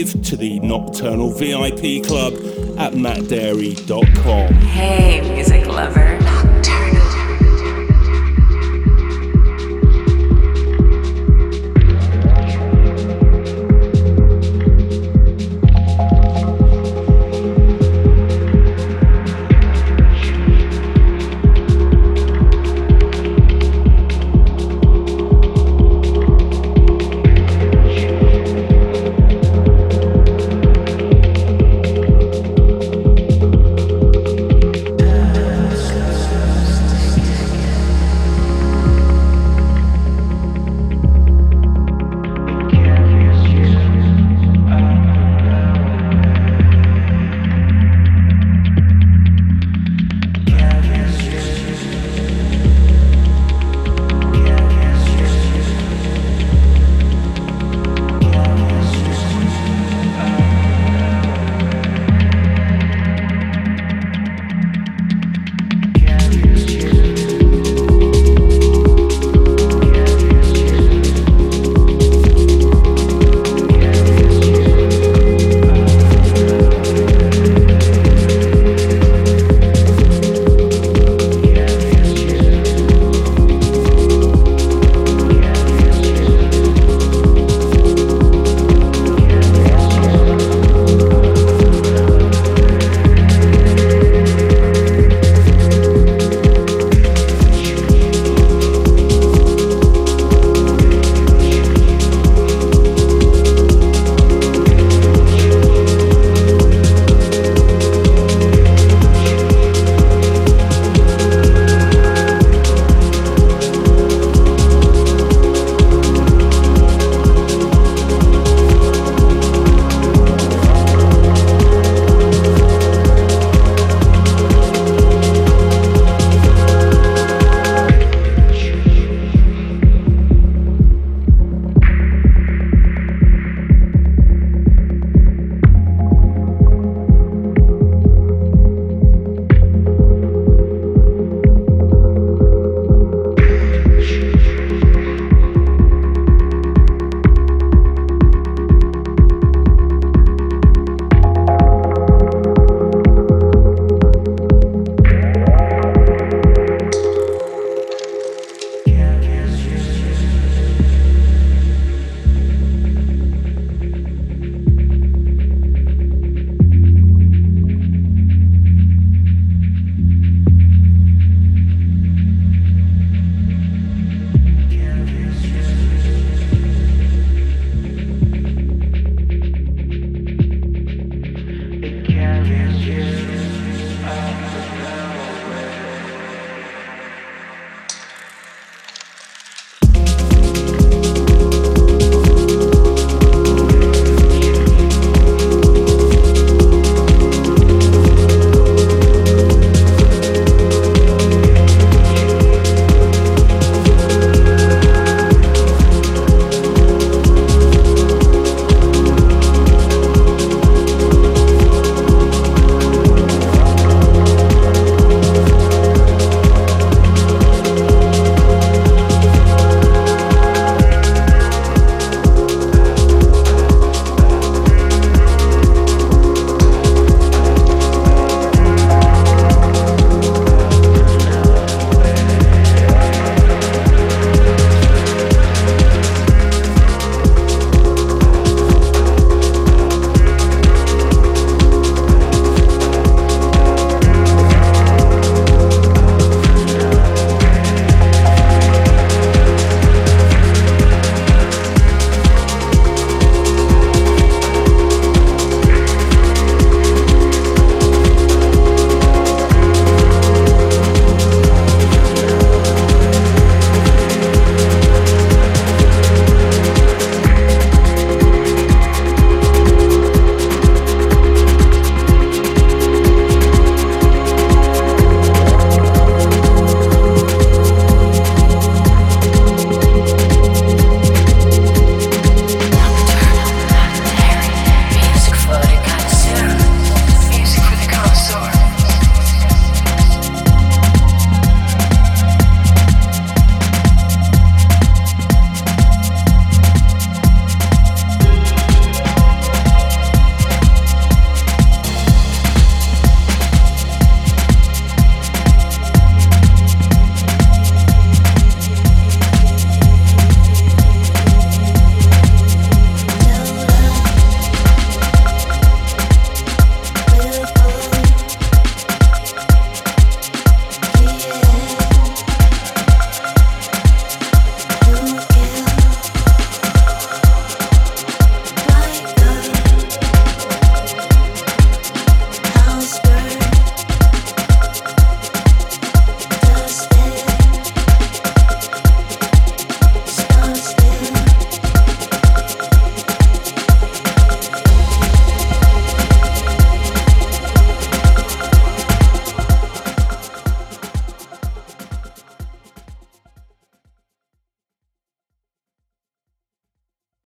exclusive to the Nocturnal VIP Club at mattdairy.com. Hey.